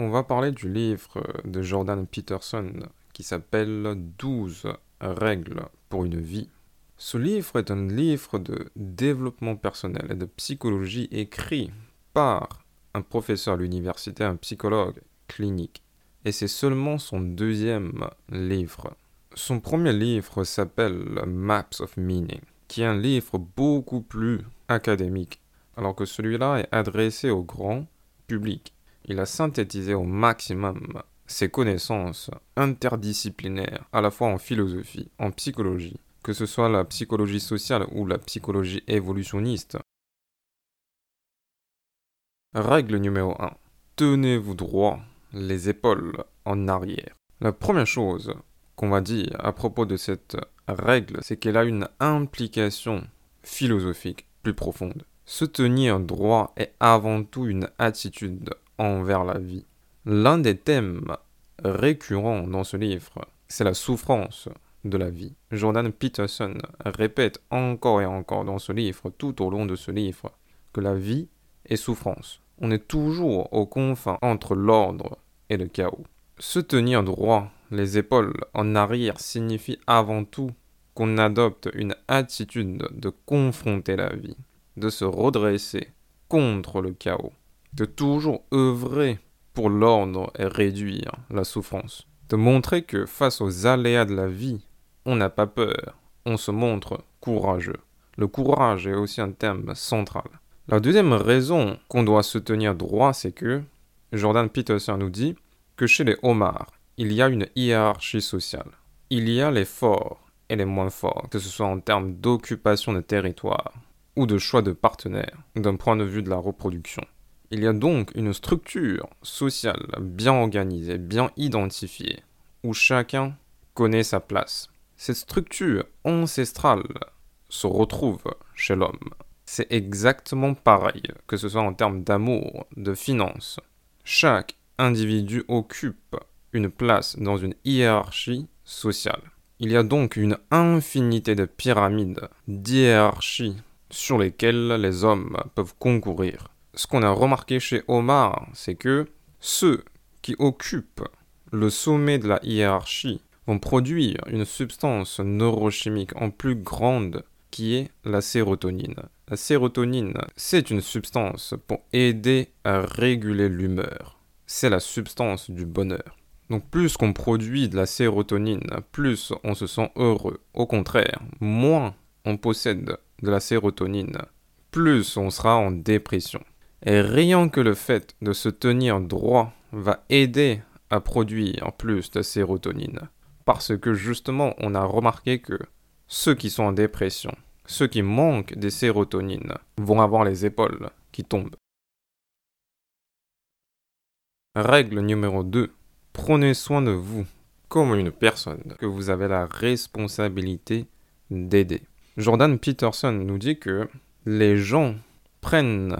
on va parler du livre de Jordan Peterson qui s'appelle 12 règles pour une vie. Ce livre est un livre de développement personnel et de psychologie écrit par un professeur à l'université, un psychologue clinique. Et c'est seulement son deuxième livre. Son premier livre s'appelle Maps of Meaning, qui est un livre beaucoup plus académique, alors que celui-là est adressé au grand public. Il a synthétisé au maximum ses connaissances interdisciplinaires, à la fois en philosophie, en psychologie, que ce soit la psychologie sociale ou la psychologie évolutionniste. Règle numéro 1. Tenez-vous droit, les épaules en arrière. La première chose qu'on va dire à propos de cette règle, c'est qu'elle a une implication philosophique plus profonde. Se tenir droit est avant tout une attitude la vie. L'un des thèmes récurrents dans ce livre, c'est la souffrance de la vie. Jordan Peterson répète encore et encore dans ce livre, tout au long de ce livre, que la vie est souffrance. On est toujours aux confins entre l'ordre et le chaos. Se tenir droit, les épaules en arrière, signifie avant tout qu'on adopte une attitude de confronter la vie, de se redresser contre le chaos, de toujours œuvrer pour l'ordre et réduire la souffrance, de montrer que face aux aléas de la vie, on n'a pas peur, on se montre courageux. Le courage est aussi un thème central. La deuxième raison qu'on doit se tenir droit, c'est que Jordan Peterson nous dit que chez les homards, il y a une hiérarchie sociale. Il y a les forts et les moins forts, que ce soit en termes d'occupation de territoire ou de choix de partenaires, d'un point de vue de la reproduction. Il y a donc une structure sociale bien organisée, bien identifiée, où chacun connaît sa place. Cette structure ancestrale se retrouve chez l'homme. C'est exactement pareil, que ce soit en termes d'amour, de finances. Chaque individu occupe une place dans une hiérarchie sociale. Il y a donc une infinité de pyramides, d'hiérarchies sur lesquelles les hommes peuvent concourir ce qu'on a remarqué chez Omar, c'est que ceux qui occupent le sommet de la hiérarchie vont produire une substance neurochimique en plus grande qui est la sérotonine. La sérotonine, c'est une substance pour aider à réguler l'humeur. C'est la substance du bonheur. Donc plus qu'on produit de la sérotonine, plus on se sent heureux. Au contraire, moins on possède de la sérotonine, plus on sera en dépression. Et rien que le fait de se tenir droit va aider à produire plus de sérotonine. Parce que justement, on a remarqué que ceux qui sont en dépression, ceux qui manquent des sérotonines, vont avoir les épaules qui tombent. Règle numéro 2. Prenez soin de vous comme une personne que vous avez la responsabilité d'aider. Jordan Peterson nous dit que les gens prennent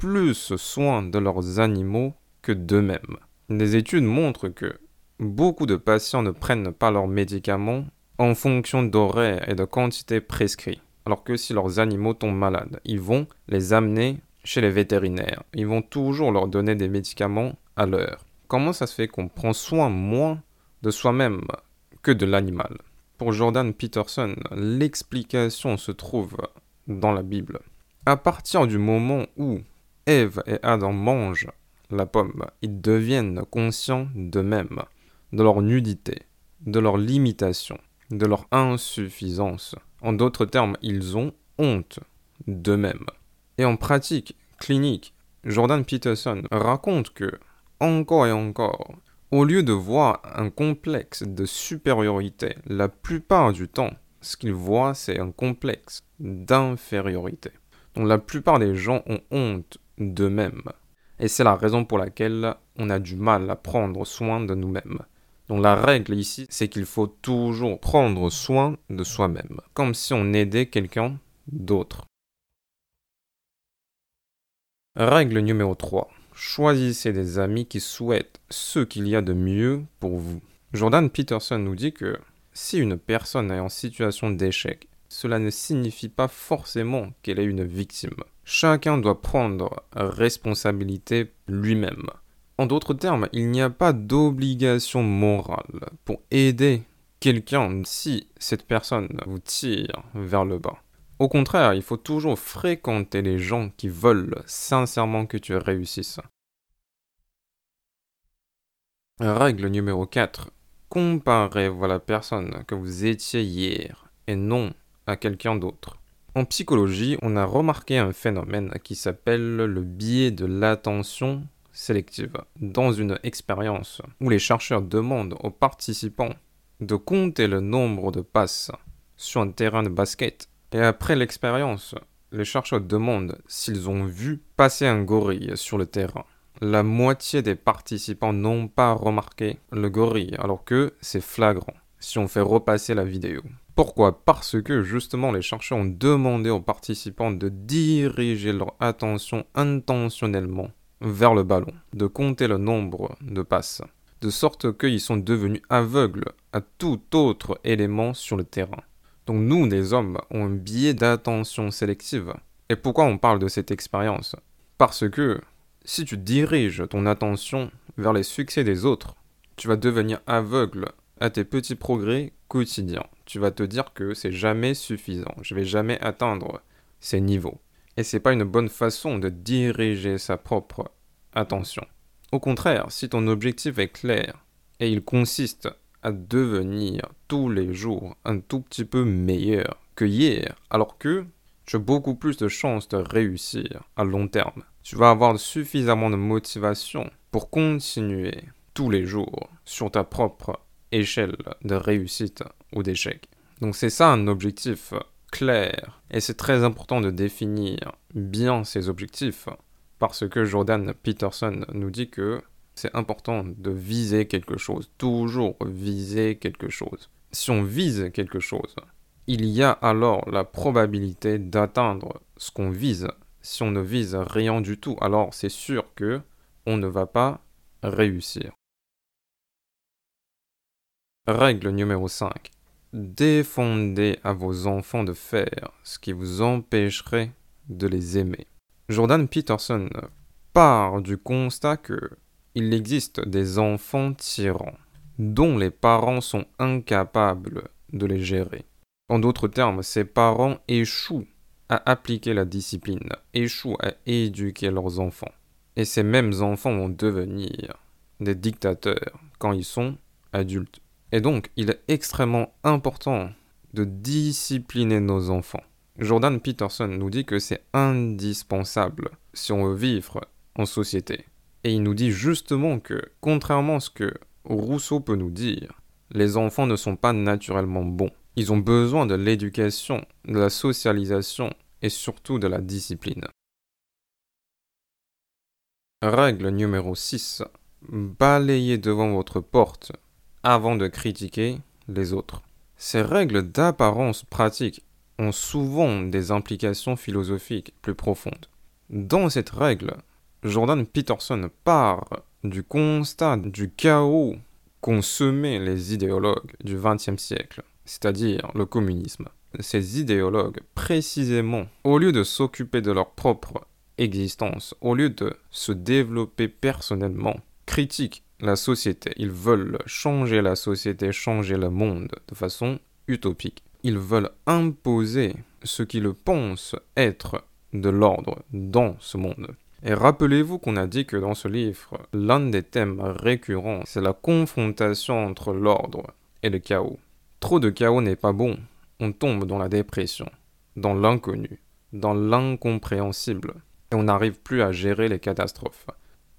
plus soin de leurs animaux que d'eux-mêmes. Des études montrent que beaucoup de patients ne prennent pas leurs médicaments en fonction d'horaires et de quantité prescrits. Alors que si leurs animaux tombent malades, ils vont les amener chez les vétérinaires. Ils vont toujours leur donner des médicaments à l'heure. Comment ça se fait qu'on prend soin moins de soi-même que de l'animal? Pour Jordan Peterson, l'explication se trouve dans la Bible. À partir du moment où Ève et Adam mangent la pomme, ils deviennent conscients d'eux-mêmes, de leur nudité, de leur limitation, de leur insuffisance. En d'autres termes, ils ont honte d'eux-mêmes. Et en pratique clinique, Jordan Peterson raconte que, encore et encore, au lieu de voir un complexe de supériorité, la plupart du temps, ce qu'ils voient, c'est un complexe d'infériorité. Donc la plupart des gens ont honte d'eux-mêmes. Et c'est la raison pour laquelle on a du mal à prendre soin de nous-mêmes. Donc la règle ici, c'est qu'il faut toujours prendre soin de soi-même, comme si on aidait quelqu'un d'autre. Règle numéro 3. Choisissez des amis qui souhaitent ce qu'il y a de mieux pour vous. Jordan Peterson nous dit que si une personne est en situation d'échec, cela ne signifie pas forcément qu'elle est une victime. Chacun doit prendre responsabilité lui-même. En d'autres termes, il n'y a pas d'obligation morale pour aider quelqu'un si cette personne vous tire vers le bas. Au contraire, il faut toujours fréquenter les gens qui veulent sincèrement que tu réussisses. Règle numéro 4. Comparez-vous à la personne que vous étiez hier et non à quelqu'un d'autre. En psychologie, on a remarqué un phénomène qui s'appelle le biais de l'attention sélective dans une expérience où les chercheurs demandent aux participants de compter le nombre de passes sur un terrain de basket. Et après l'expérience, les chercheurs demandent s'ils ont vu passer un gorille sur le terrain. La moitié des participants n'ont pas remarqué le gorille, alors que c'est flagrant si on fait repasser la vidéo. Pourquoi? Parce que justement les chercheurs ont demandé aux participants de diriger leur attention intentionnellement vers le ballon, de compter le nombre de passes, de sorte qu'ils sont devenus aveugles à tout autre élément sur le terrain. Donc nous, les hommes, ont un biais d'attention sélective. Et pourquoi on parle de cette expérience? Parce que si tu diriges ton attention vers les succès des autres, tu vas devenir aveugle à tes petits progrès quotidiens. Tu vas te dire que c'est jamais suffisant, je vais jamais atteindre ces niveaux. Et c'est pas une bonne façon de diriger sa propre attention. Au contraire, si ton objectif est clair et il consiste à devenir tous les jours un tout petit peu meilleur que hier, alors que tu as beaucoup plus de chances de réussir à long terme. Tu vas avoir suffisamment de motivation pour continuer tous les jours sur ta propre échelle de réussite ou d'échec. Donc c'est ça un objectif clair. Et c'est très important de définir bien ces objectifs parce que Jordan Peterson nous dit que c'est important de viser quelque chose, toujours viser quelque chose. Si on vise quelque chose, il y a alors la probabilité d'atteindre ce qu'on vise. Si on ne vise rien du tout, alors c'est sûr que on ne va pas réussir. Règle numéro 5. Défendez à vos enfants de faire ce qui vous empêcherait de les aimer. Jordan Peterson part du constat que il existe des enfants tyrans dont les parents sont incapables de les gérer. En d'autres termes, ces parents échouent à appliquer la discipline, échouent à éduquer leurs enfants. Et ces mêmes enfants vont devenir des dictateurs quand ils sont adultes. Et donc, il est extrêmement important de discipliner nos enfants. Jordan Peterson nous dit que c'est indispensable si on veut vivre en société. Et il nous dit justement que, contrairement à ce que Rousseau peut nous dire, les enfants ne sont pas naturellement bons. Ils ont besoin de l'éducation, de la socialisation et surtout de la discipline. Règle numéro 6. Balayez devant votre porte avant de critiquer les autres. Ces règles d'apparence pratique ont souvent des implications philosophiques plus profondes. Dans cette règle, Jordan Peterson part du constat du chaos qu'ont semé les idéologues du XXe siècle, c'est-à-dire le communisme. Ces idéologues, précisément, au lieu de s'occuper de leur propre existence, au lieu de se développer personnellement, critiquent la société. Ils veulent changer la société, changer le monde de façon utopique. Ils veulent imposer ce qu'ils pensent être de l'ordre dans ce monde. Et rappelez-vous qu'on a dit que dans ce livre, l'un des thèmes récurrents, c'est la confrontation entre l'ordre et le chaos. Trop de chaos n'est pas bon. On tombe dans la dépression, dans l'inconnu, dans l'incompréhensible, et on n'arrive plus à gérer les catastrophes.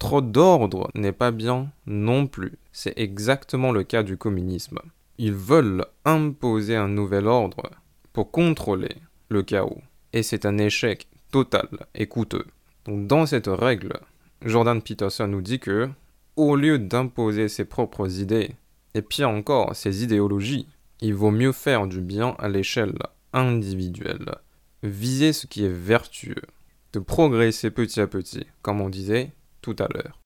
Trop d'ordre n'est pas bien non plus. C'est exactement le cas du communisme. Ils veulent imposer un nouvel ordre pour contrôler le chaos. Et c'est un échec total et coûteux. Dans cette règle, Jordan Peterson nous dit que, au lieu d'imposer ses propres idées, et pire encore ses idéologies, il vaut mieux faire du bien à l'échelle individuelle, viser ce qui est vertueux, de progresser petit à petit, comme on disait tout à l'heure.